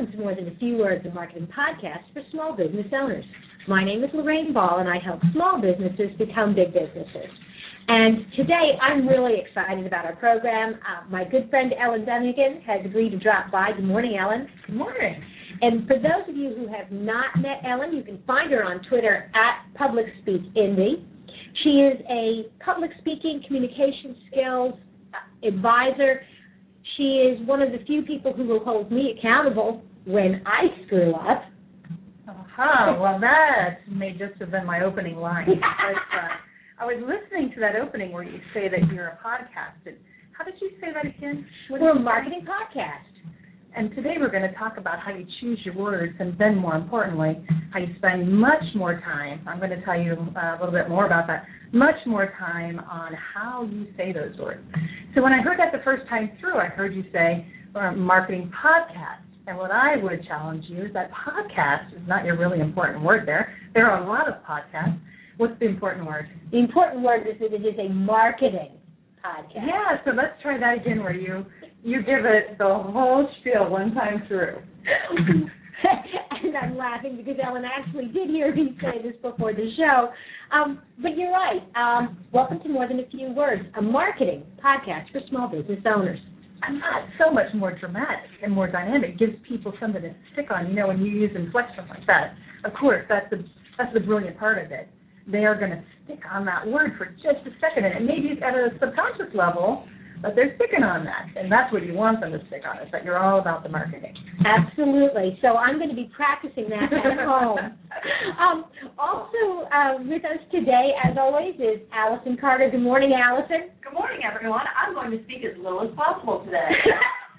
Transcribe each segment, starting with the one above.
welcome to More Than a Few Words, a marketing podcast for small business owners. My name is Lorraine Ball, and I help small businesses become big businesses. And today, I'm really excited about our program. Uh, my good friend Ellen Dunnigan has agreed to drop by. Good morning, Ellen. Good morning. And for those of you who have not met Ellen, you can find her on Twitter at Public Speak Indy. She is a public speaking communication skills advisor she is one of the few people who will hold me accountable when I screw up. Uh-huh. Well, that may just have been my opening line. uh, I was listening to that opening where you say that you're a podcast. And how did you say that again? What we're a marketing podcast. And today we're going to talk about how you choose your words, and then more importantly, how you spend much more time. I'm going to tell you uh, a little bit more about that. Much more time on how you say those words. So when I heard that the first time through, I heard you say uh, marketing podcast. And what I would challenge you is that podcast is not your really important word there. There are a lot of podcasts. What's the important word? The important word is that it is a marketing podcast. Yeah, so let's try that again where you you give it the whole spiel one time through. and I'm laughing because Ellen actually did hear me say this before the show. Um, but you're right. Um, welcome to More Than a Few Words, a marketing podcast for small business owners. Not so much more dramatic and more dynamic. Gives people something to stick on. You know, when you use inflection like that, of course, that's the that's the brilliant part of it. They are going to stick on that word for just a second, and maybe at a subconscious level, but they're sticking on that, and that's what you want them to stick on. Is that you're all about the marketing. Absolutely. So I'm going to be practicing that at home. um, also uh, with us today, as always, is Allison Carter. Good morning, Allison. Good morning, everyone. I'm going to speak as little as possible today.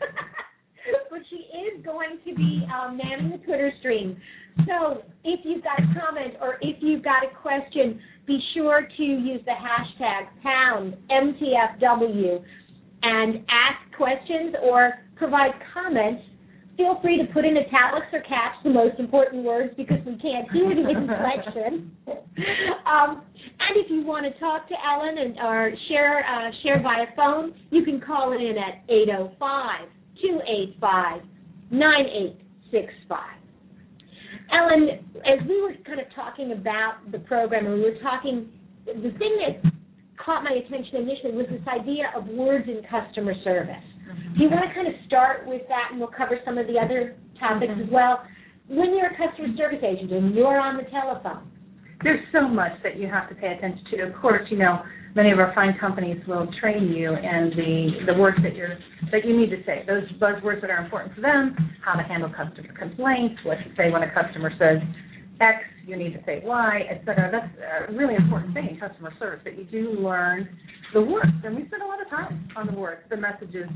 but she is going to be um, manning the Twitter stream. So if you've got a comment or if you've got a question, be sure to use the hashtag pound MTFW and ask questions or provide comments, feel free to put in italics or caps the most important words because we can't hear the inflection. um, and if you want to talk to Ellen and or share uh, share via phone, you can call it in at 805 285 9865. Ellen, as we were kind of talking about the program, and we were talking, the thing that caught my attention initially was this idea of words in customer service. Do you want to kind of start with that, and we'll cover some of the other topics as well? When you're a customer service agent and you're on the telephone, there's so much that you have to pay attention to. Of course, you know many of our fine companies will train you in the the words that you're that you need to say. Those buzzwords that are important to them, how to handle customer complaints, what to say when a customer says X, you need to say Y, et cetera. That's a really important thing in customer service that you do learn the words. And we spend a lot of time on the words, the messages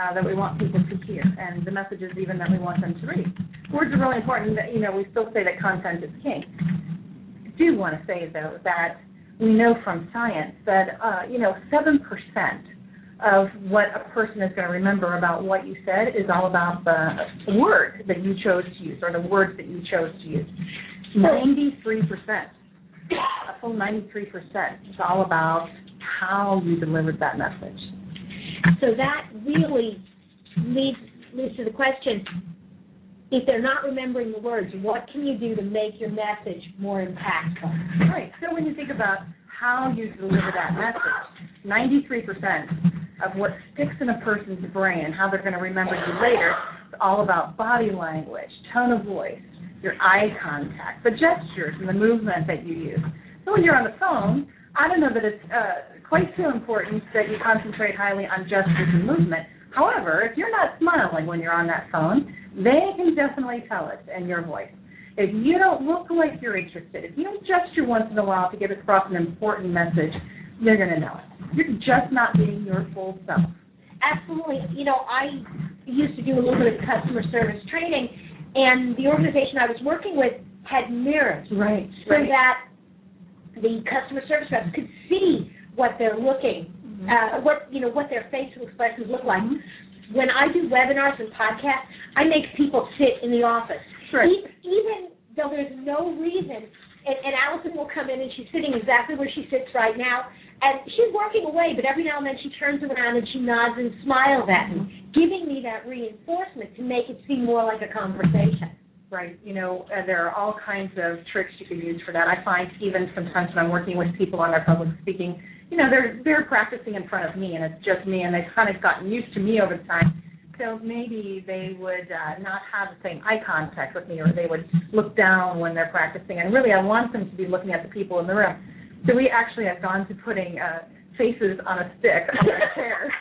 uh, that we want people to hear, and the messages even that we want them to read. Words are really important. That, you know, we still say that content is king. I do want to say though that we know from science that uh, you know seven percent of what a person is going to remember about what you said is all about the word that you chose to use or the words that you chose to use. 93%, a full 93%. It's all about how you delivered that message. So that really leads, leads to the question if they're not remembering the words, what can you do to make your message more impactful? Right. So when you think about how you deliver that message, 93% of what sticks in a person's brain and how they're going to remember you later is all about body language, tone of voice, your eye contact, the gestures and the movement that you use. So when you're on the phone, I don't know that it's uh, quite so important that you concentrate highly on gestures and movement. However, if you're not smiling when you're on that phone, they can definitely tell it in your voice. If you don't look like you're interested, if you don't gesture once in a while to get across an important message, they're going to know it. You're just not being your full self. Absolutely. You know, I used to do a little bit of customer service training, and the organization I was working with had mirrors, right? So right. that the customer service reps could see what they're looking, mm-hmm. uh, what you know, what their facial expressions look like. Mm-hmm. When I do webinars and podcasts, I make people sit in the office, even, even though there's no reason. And, and Allison will come in and she's sitting exactly where she sits right now, and she's working away, but every now and then she turns around and she nods and smiles at me giving me that reinforcement to make it seem more like a conversation. Right. You know, uh, there are all kinds of tricks you can use for that. I find even sometimes when I'm working with people on their public speaking, you know, they're they're practicing in front of me and it's just me and they've kind of gotten used to me over time. So maybe they would uh, not have the same eye contact with me or they would look down when they're practicing. And really I want them to be looking at the people in the room. So we actually have gone to putting uh, faces on a stick on their chair.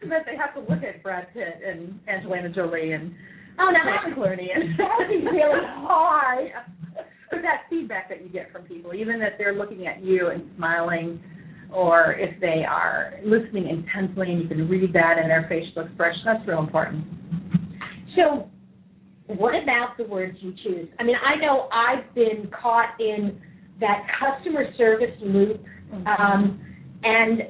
so that they have to look at Brad Pitt and Angelina Jolie and Oh, now that would, Clooney and that would be really hard. But that feedback that you get from people, even if they're looking at you and smiling, or if they are listening intensely and you can read that in their facial expression, that's real important. So, what about the words you choose? I mean, I know I've been caught in that customer service loop, um, and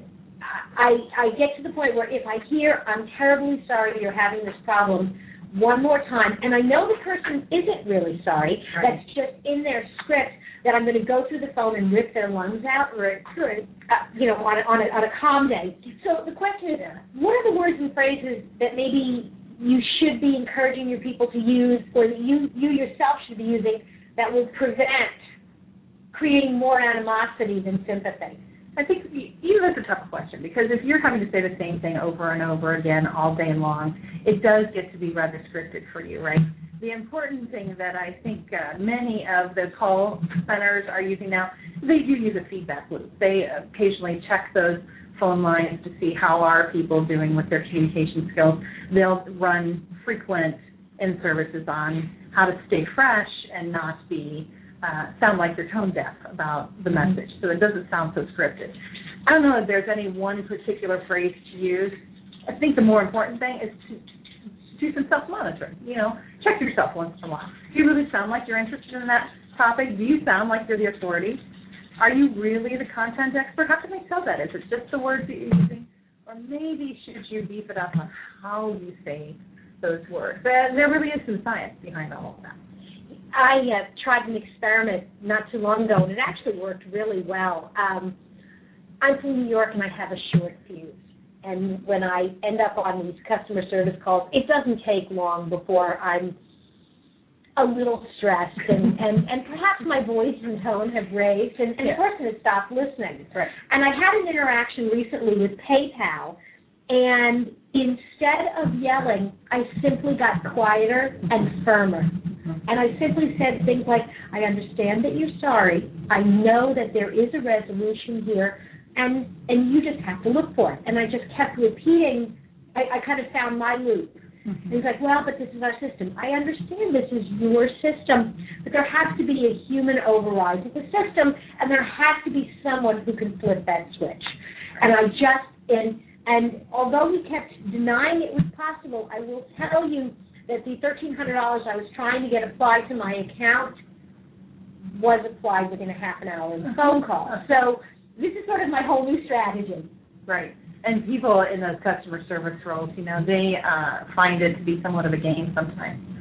I I get to the point where if I hear I'm terribly sorry you're having this problem one more time, and I know the person isn't really sorry, Right. that's just in their script that I'm going to go through the phone and rip their lungs out, or uh, you know, on a, on a on a calm day. So the question is, what are the words and phrases that maybe you should be encouraging your people to use, or that you you yourself should be using, that will prevent creating more animosity than sympathy? I think even that's a tough question because if you're having to say the same thing over and over again all day long, it does get to be rather scripted for you, right? The important thing that I think uh, many of the call centers are using now, they do use a feedback loop. They occasionally check those phone lines to see how are people doing with their communication skills. They'll run frequent in services on how to stay fresh and not be uh, sound like you're tone deaf about the message, so it doesn't sound so scripted. I don't know if there's any one particular phrase to use. I think the more important thing is to, to do some self-monitoring. You know, check yourself once in a while. Do you really sound like you're interested in that topic? Do you sound like you're the authority? Are you really the content expert? How can they tell that? Is it just the words that you're using? Or maybe should you beef it up on how you say those words? There, there really is some science behind all of that. I uh, tried an experiment not too long ago, and it actually worked really well. Um, I'm from New York, and I have a short fuse. And when I end up on these customer service calls, it doesn't take long before I'm a little stressed, and, and, and perhaps my voice and tone have raised, and, and Yeah. the person has stopped listening. Right. And I had an interaction recently with PayPal, and instead of yelling, I simply got quieter and firmer. And I simply said things like, I understand that you're sorry. I know that there is a resolution here, and and you just have to look for it. And I just kept repeating. I, I kind of found my loop. And he's like, well, but this is our system. I understand this is your system, but there has to be a human override to the system, and there has to be someone who can flip that switch. And I just and and although he kept denying it was possible, I will tell you that the thirteen hundred dollars I was trying to get applied to my account was applied within a half an hour of the phone call. So this is sort of my whole new strategy. Right. And people in those customer service roles, you know, they uh, find it to be somewhat of a game sometimes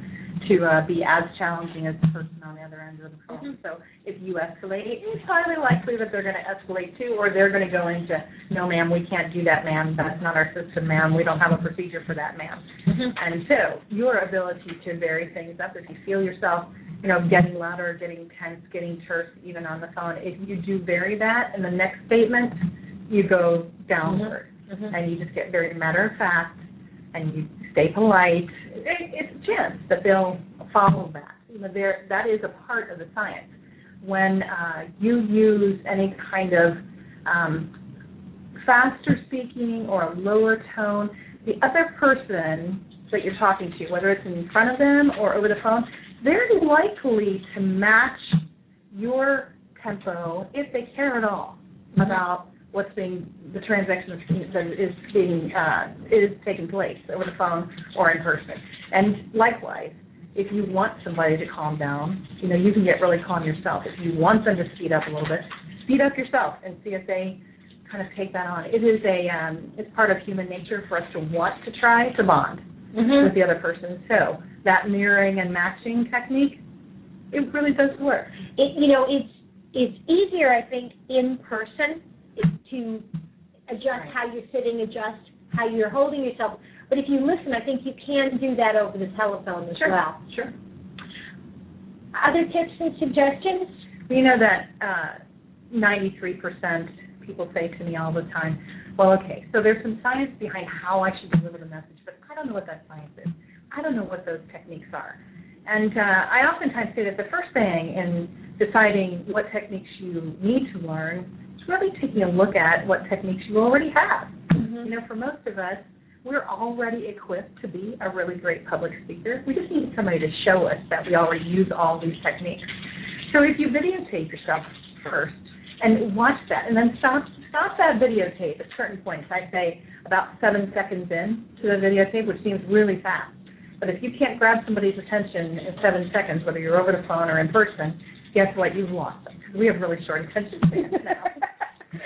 to uh, be as challenging as the person on the other end of the phone. Mm-hmm. So if you escalate, it's highly likely that they're going to escalate too, or they're going to go into, no, ma'am, we can't do that, ma'am. That's not our system, ma'am. We don't have a procedure for that, ma'am. Mm-hmm. And so your ability to vary things up, if you feel yourself, you know, getting louder, getting tense, getting terse, even on the phone, if you do vary that in the next statement, you go mm-hmm. downward and you just get very matter of fact and you stay polite. It, it's a chance that they'll follow that. You know, there that is a part of the science. When uh, you use any kind of um, faster speaking or a lower tone, the other person that you're talking to, whether it's in front of them or over the phone, they're likely to match your tempo if they care at all about what's being the transaction that's- that is being uh, is taking place over the phone or in person. And likewise, if you want somebody to calm down, you know you can get really calm yourself. If you want them to speed up a little bit, speed up yourself and see if they kind of take that on. It is a um, it's part of human nature for us to want to try to bond with the other person. So that mirroring and matching technique, it really does work. it, you know, it's it's easier, I think, in person to adjust how you're sitting, adjust how you're holding yourself. But if you listen, I think you can do that over the telephone as Sure. well. Sure. Other tips and suggestions? You know that uh, 93% people say to me all the time, well, okay, so there's some science behind how I should deliver the message, but I don't know what that science is. I don't know what those techniques are. And uh, I oftentimes say that the first thing in deciding what techniques you need to learn really taking a look at what techniques you already have. Mm-hmm. You know, for most of us, we're already equipped to be a really great public speaker. We just need somebody to show us that we already use all these techniques. So if you videotape yourself first and watch that, and then stop stop that videotape at certain points. I'd say about seven seconds in to the videotape, which seems really fast. But if you can't grab somebody's attention in seven seconds, whether you're over the phone or in person, guess what? You've lost them. We have really short attention spans now.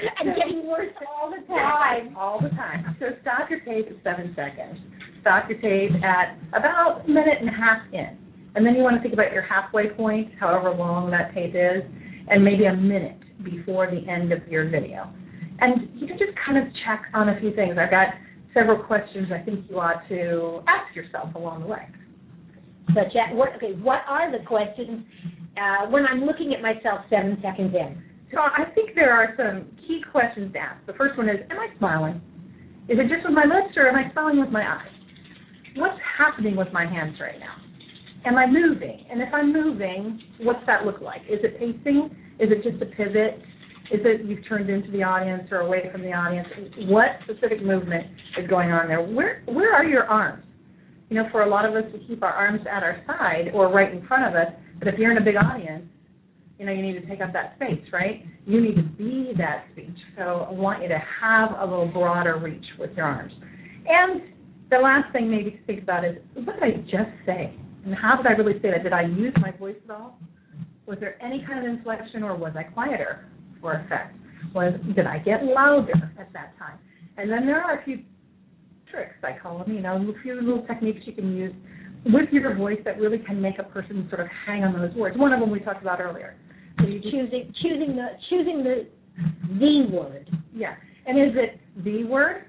and getting worse all the time. All the time. So stop your tape at seven seconds. Stop your tape at about a minute and a half in. And then you want to think about your halfway point, however long that tape is, and maybe a minute before the end of your video. And you can just kind of check on a few things. I've got several questions I think you ought to ask yourself along the way. Such as, what, okay, what are the questions uh, when I'm looking at myself seven seconds in? So I think there are some key questions to ask. The first one is, am I smiling? Is it just with my lips or am I smiling with my eyes? What's happening with my hands right now? Am I moving? And if I'm moving, what's that look like? Is it pacing? Is it just a pivot? Is it you've turned into the audience or away from the audience? What specific movement is going on there? Where where are your arms? You know, for a lot of us, we keep our arms at our side or right in front of us. But if you're in a big audience, you know, you need to take up that space, right? You need to be that speech. So I want you to have a little broader reach with your arms. And the last thing maybe to think about is what did I just say? And how did I really say that? Did I use my voice at all? Was there any kind of inflection or was I quieter for effect? Was did I get louder at that time? And then there are a few tricks I call them, you know, a few little techniques you can use with your voice that really can make a person sort of hang on those words. One of them we talked about earlier. So you choosing choosing the choosing the the word. Yeah. And is it the word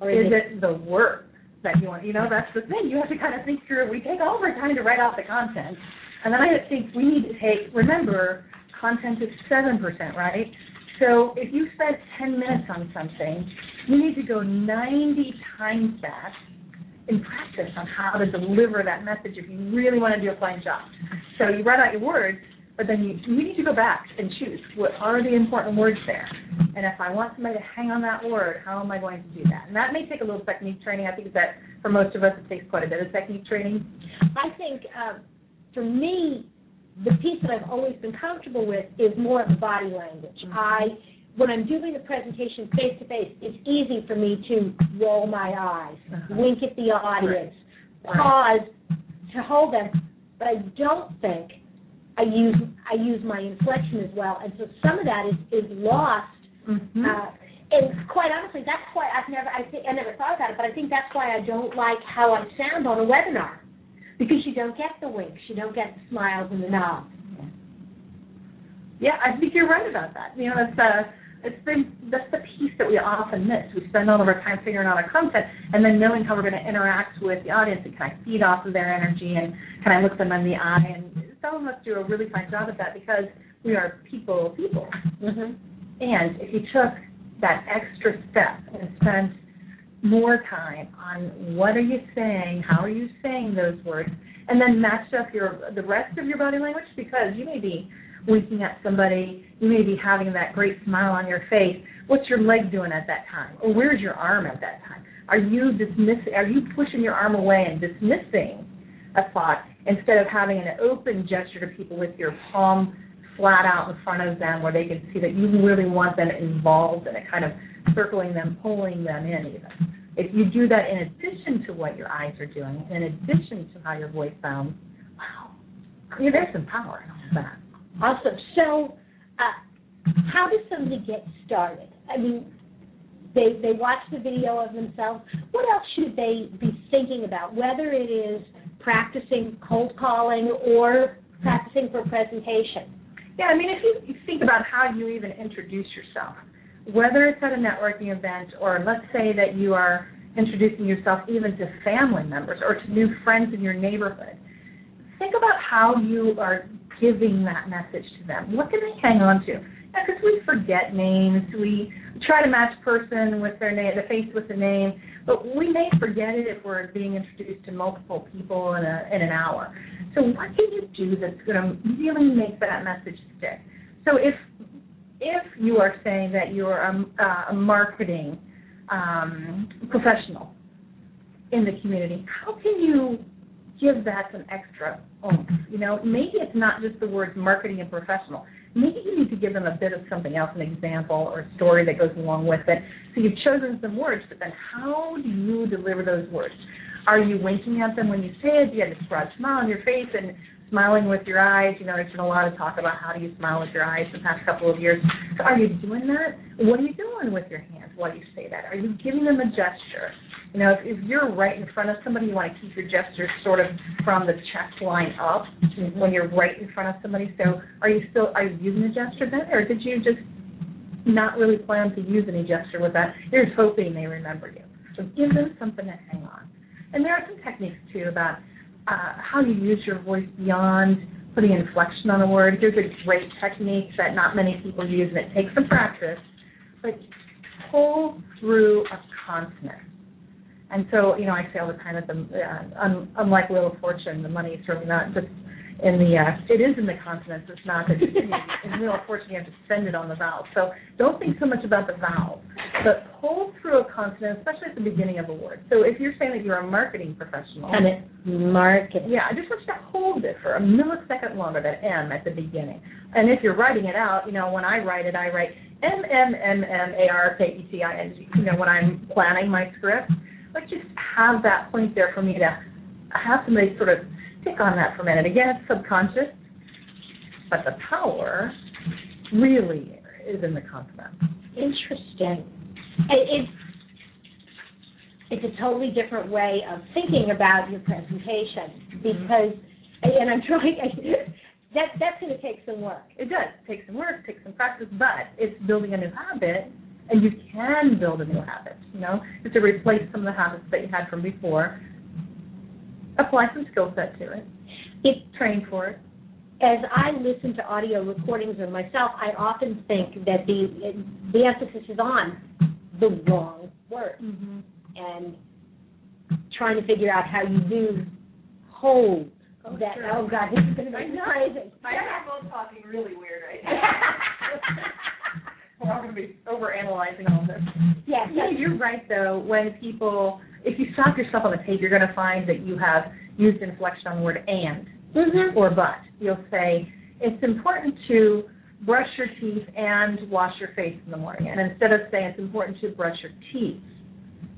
or is, is it, it the word that you want? You know, that's the thing. You have to kind of think through. We take all of our time to write out the content, and then I think we need to take. Remember, content is seven percent, right? So if you spent ten minutes on something, you need to go ninety times that in practice on how to deliver that message if you really want to do a fine job. So you write out your words, but then you, you need to go back and choose what are the important words there. And if I want somebody to hang on that word, how am I going to do that? And that may take a little technique training. I think that for most of us it takes quite a bit of technique training. I think um, for me, the piece that I've always been comfortable with is more of body language. Mm-hmm. I when I'm doing the presentation face to face, it's easy for me to roll my eyes, uh-huh. wink at the audience, right. pause to hold them, but I don't think I use I use my inflection as well, and so some of that is is lost. Mm-hmm. Uh, and quite honestly, that's why I've never I think I never thought about it, but I think that's why I don't like how I sound on a webinar because you don't get the winks, you don't get the smiles and the nods. Yeah, I think you're right about that. You know, that's uh it's been that's the piece that we often miss. We spend all of our time figuring out our content and then knowing how we're going to interact with the audience and can I feed off of their energy and can I look them in the eye and some of us do a really fine job at that because we are people people. Mm-hmm. And if you took that extra step and spent more time on what are you saying, how are you saying those words, and then matched up your the rest of your body language because you may be winking at somebody, you may be having that great smile on your face. What's your leg doing at that time? Or where's your arm at that time? Are you dismissing? Are you pushing your arm away and dismissing a thought instead of having an open gesture to people with your palm flat out in front of them where they can see that you really want them involved in it, kind of circling them, pulling them in even. If you do that in addition to what your eyes are doing, in addition to how your voice sounds, wow, I mean, there's some power in all that. Awesome. So, uh, how does somebody get started? I mean, they they watch the video of themselves. What else should they be thinking about? Whether it is practicing cold calling or practicing for presentation. Yeah, I mean, if you, you think about how you even introduce yourself, whether it's at a networking event or let's say that you are introducing yourself even to family members or to new friends in your neighborhood. Think about how you are giving that message to them. What can they hang on to? Because we forget names, we try to match person with their name, the face with the name, but we may forget it if we're being introduced to multiple people in a in an hour. So what can you do that's going to really make that message stick? So if if you are saying that you're a, a marketing um, professional in the community, how can you give that some extra oomph? You know, maybe it's not just the words marketing and professional. Maybe you need to give them a bit of something else, an example or a story that goes along with it. So you've chosen some words, but then how do you deliver those words? Are you winking at them when you say it? Do you have this broad smile on your face and smiling with your eyes? You know, there's been a lot of talk about how do you smile with your eyes the past couple of years. So are you doing that? What are you doing with your hands while you say that? Are you giving them a gesture? You know, if, if you're right in front of somebody, you want to keep your gestures sort of from the chest line up when you're right in front of somebody. So are you still are you using a gesture then, or did you just not really plan to use any gesture with that? You're just hoping they remember you. So give them something to hang on. And there are some techniques too about uh, how you use your voice beyond putting inflection on a word. Here's a great technique that not many people use, and it takes some practice. But pull through a consonant. And so, you know, I say all the time that the uh, un, unlike Wheel of Fortune, the money is certainly not just in the uh, it is in the consonants. It's not that in Wheel of Fortune you have to spend it on the vowel. So don't think so much about the vowel, but pull through a consonant, especially at the beginning of a word. So if you're saying that you're a marketing professional, and it's marketing. Yeah, I just want you to hold it for a millisecond longer. That M at the beginning, and if you're writing it out, you know, when I write it, I write M M M M A R K E T I N G. You know, when I'm planning my script, like just have that point there for me to have somebody sort of stick on that for a minute. Again, it's subconscious, but the power really is in the concept. Interesting. It's it's a totally different way of thinking about your presentation mm-hmm. because, and I'm trying. That that's going to take some work. It does take some work, take some practice, but it's building a new habit, and you can build a new habit. You know, it's to replace some of the habits that you had from before apply some skill set to it. It train for it. As I listen to audio recordings of myself, I often think that the the emphasis is on the wrong word mm-hmm. and trying to figure out how you do hold oh, that. Sure. Oh God, this is going to be crazy. My yeah. both talking really weird right now. We're all going to be over analyzing all this. Yes, yeah, you're right though. When people if you stop yourself on the page, you're going to find that you have used inflection on the word and mm-hmm. or but. You'll say, it's important to brush your teeth and wash your face in the morning. And instead of saying it's important to brush your teeth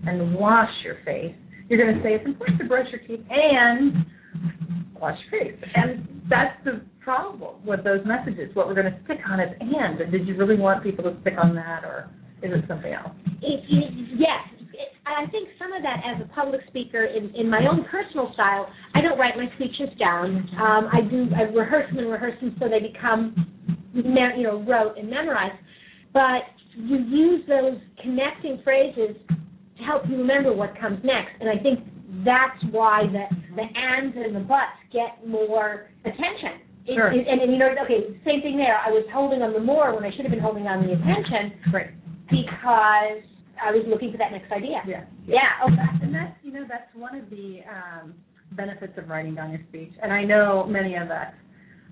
and wash your face, you're going to say it's important to brush your teeth and wash your face. And that's the problem with those messages. What we're going to stick on is and. Did you really want people to stick on that or is it something else? It, it, yes, I think some of that as a public speaker in, in my own personal style, I don't write my speeches down. Um, I do I rehearse them and rehearse them so they become, you know, rote and memorized. But you use those connecting phrases to help you remember what comes next. And I think that's why the the ands and the buts get more attention. It, sure. It, and, and you know, okay, same thing there. I was holding on the more when I should have been holding on the attention. Right. Because I was looking for that next idea. Yeah. Yeah. Oh, and that's you know that's one of the um, benefits of writing down your speech. And I know many of us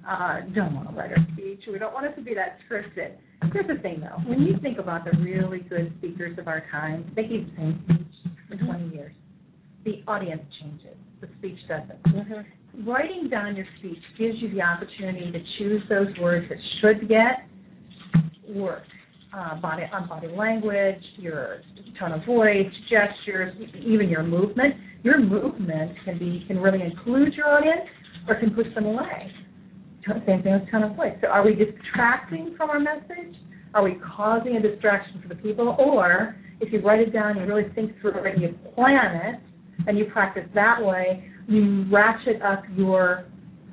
uh, don't want to write our speech. We don't want it to be that scripted. Here's the thing, though. When you think about the really good speakers of our time, they keep the same speech for 20 years. The audience changes. The speech doesn't. Mm-hmm. Writing down your speech gives you the opportunity to choose those words that should get work uh, body on body language, your tone of voice, gestures, even your movement. Your movement can be can really include your audience or can push them away. Same thing with tone of voice. So are we distracting from our message? Are we causing a distraction for the people? Or if you write it down, you really think through it, and you plan it, and you practice that way, you ratchet up your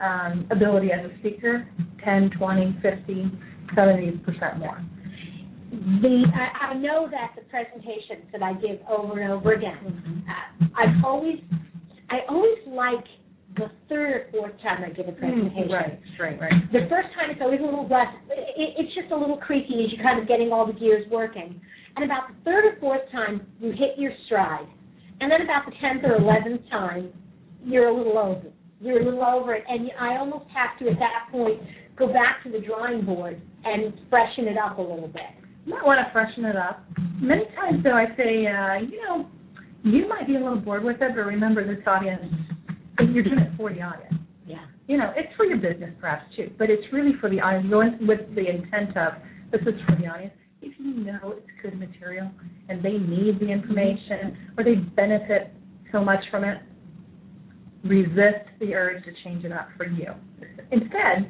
um, ability as a speaker 10, 20, 50, 70% more the I, I know that the presentations that I give over and over again, uh, I've always I always like the third or fourth time I give a presentation. Right, right, right. The first time it's always a little less. It, it's just a little creaky as you're kind of getting all the gears working. And about the third or fourth time, you hit your stride. And then about the tenth or eleventh time, you're a little over. You're a little over it, and I almost have to at that point go back to the drawing board and freshen it up a little bit. You might want to freshen it up. Many times, though, I say, uh, you know, you might be a little bored with it, but remember this audience, you're doing it for the audience. Yeah. You know, it's for your business perhaps too, but it's really for the audience, with the intent of this is for the audience. If you know it's good material and they need the information or they benefit so much from it, resist the urge to change it up for you. Instead,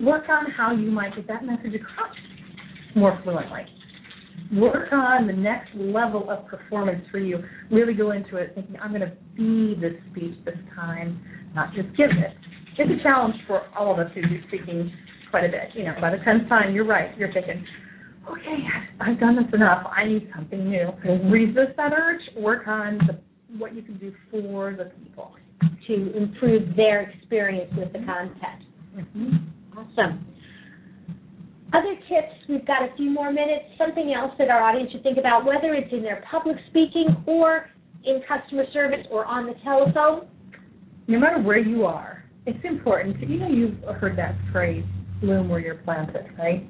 work on how you might get that message across more fluently. Work on the next level of performance for you. Really go into it thinking, I'm going to be this speech this time, not just give it. It's a challenge for all of us who do speaking quite a bit. You know, by the tenth time, you're right. You're thinking, okay, I've done this enough. I need something new. Mhm. Resist that urge. Work on the, what you can do for the people. To improve their experience with the content. Awesome. Other tips, we've got a few more minutes, something else that our audience should think about, whether it's in their public speaking or in customer service or on the telephone. no matter where you are, it's important. You know, you've heard that phrase, bloom where you're planted, right?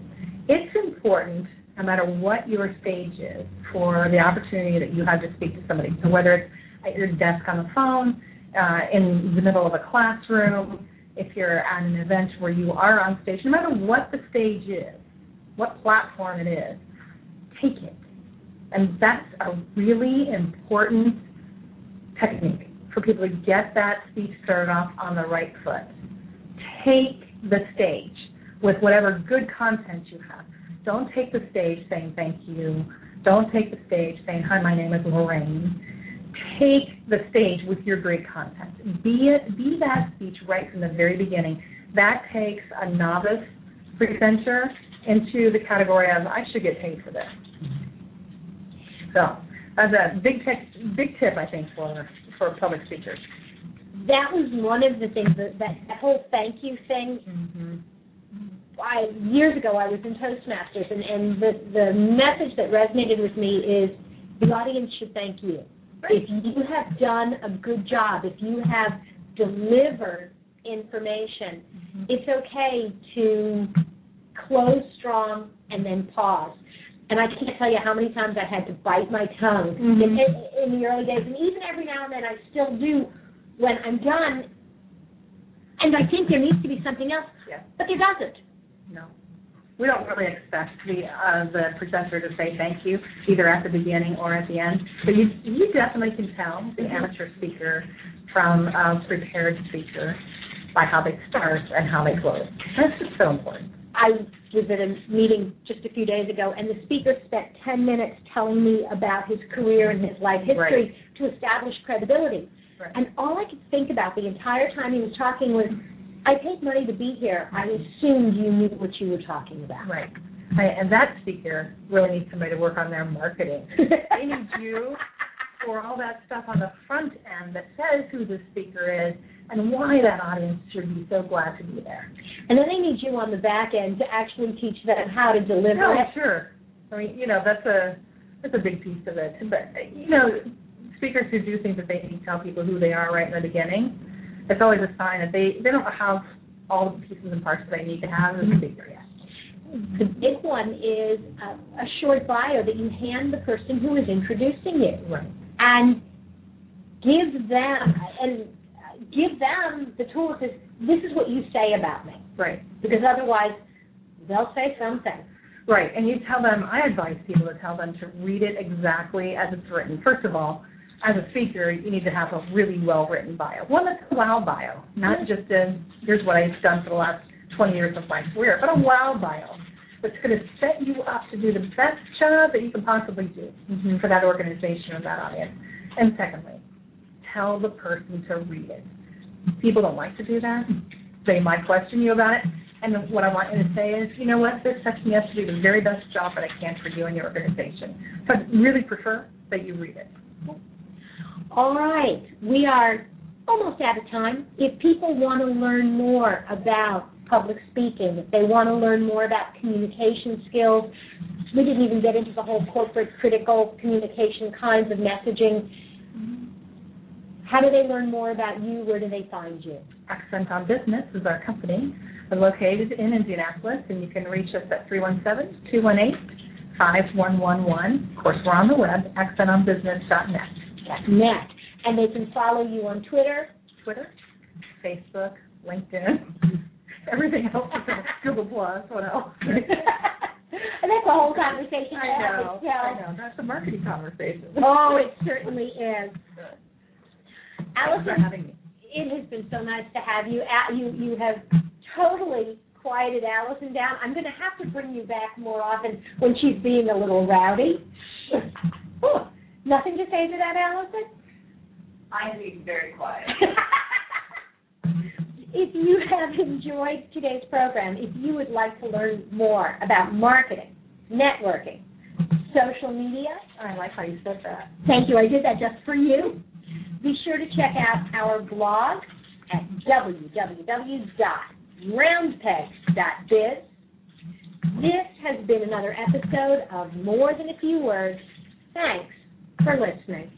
It's important, no matter what your stage is, for the opportunity that you have to speak to somebody. So whether it's at your desk on the phone, uh, in the middle of a classroom, if you're at an event where you are on stage, no matter what the stage is, what platform it is, take it. And that's a really important technique for people to get that speech started off on the right foot. Take the stage with whatever good content you have. Don't take the stage saying thank you. Don't take the stage saying, hi, my name is Lorraine. Take the stage with your great content. Be it, be that speech right from the very beginning. That takes a novice presenter into the category of I should get paid for this. So that's a big tip, big tip I think for for public speakers. That was one of the things that that, that whole thank you thing. Mm-hmm. I, years ago, I was in Toastmasters, and, and the the message that resonated with me is the audience should thank you. If you have done a good job, if you have delivered information, Mm-hmm. it's okay to close strong and then pause. And I can't tell you how many times I had to bite my tongue Mhm. in, in, in the early days, and even every now and then I still do when I'm done. And I think there needs to be something else, Yeah. but there doesn't. No. We don't really expect the uh, the presenter to say thank you either at the beginning or at the end, but you you definitely can tell the amateur speaker from a prepared speaker by how they start and how they close. That's just so important. I was at a meeting just a few days ago, and the speaker spent 10 minutes telling me about his career and his life history to establish credibility. Right. And all I could think about the entire time he was talking was, I paid money to be here. I assumed you knew what you were talking about. Right. And that speaker really needs somebody to work on their marketing. they need you for all that stuff on the front end that says who the speaker is and why that audience should be so glad to be there. And then they need you on the back end to actually teach them how to deliver No, it. sure. I mean, you know, that's a that's a big piece of it. But you know, speakers who do think that they need to tell people who they are right in the beginning, it's always a sign that they they don't have all the pieces and parts that they need to have as a speaker yet. The big one is a, a short bio that you hand the person who is introducing you. Right. and give them and give them the tools to this is what you say about me Right. because otherwise they'll say something Right. And you tell them. I advise people to tell them to read it exactly as it's written. First of all, as a speaker, you need to have a really well written bio. One that's a wow bio, not just a here's what I've done for the last 20 years of my career, but a wow bio that's going to set you up to do the best job that you can possibly do mm-hmm. for that organization or that audience. And secondly, tell the person to read it. People don't like to do that. They might question you about it. And what I want you to say is, you know what, this sets me up to do the very best job that I can for you and your organization. So I'd really prefer that you read it. All right, we are almost out of time. If people want to learn more about public speaking, if they want to learn more about communication skills, we didn't even get into the whole corporate critical communication kinds of messaging. How do they learn more about you? Where do they find you? Accent on Business is our company. We're located in Indianapolis, and you can reach us at 317-218-5111. Of course, we're on the web, accentonbusiness.net. Net. And they can follow you on Twitter. Twitter, Facebook, LinkedIn, everything else. Google Plus, what else? and that's a whole conversation. I know, I know. That's a marketing conversation. Oh, it certainly is. Allison, it has been so nice to have you. You you have totally quieted Allison down. I'm going to have to bring you back more often when she's being a little rowdy. Nothing to say to that, Allison? I'm being very quiet. if you have enjoyed today's program, if you would like to learn more about marketing, networking, social media, I like how you said that. thank you, I did that just for you. Be sure to check out our blog at www.roundpeg.biz. This has been another episode of More Than a Few Words. Thanks for listening.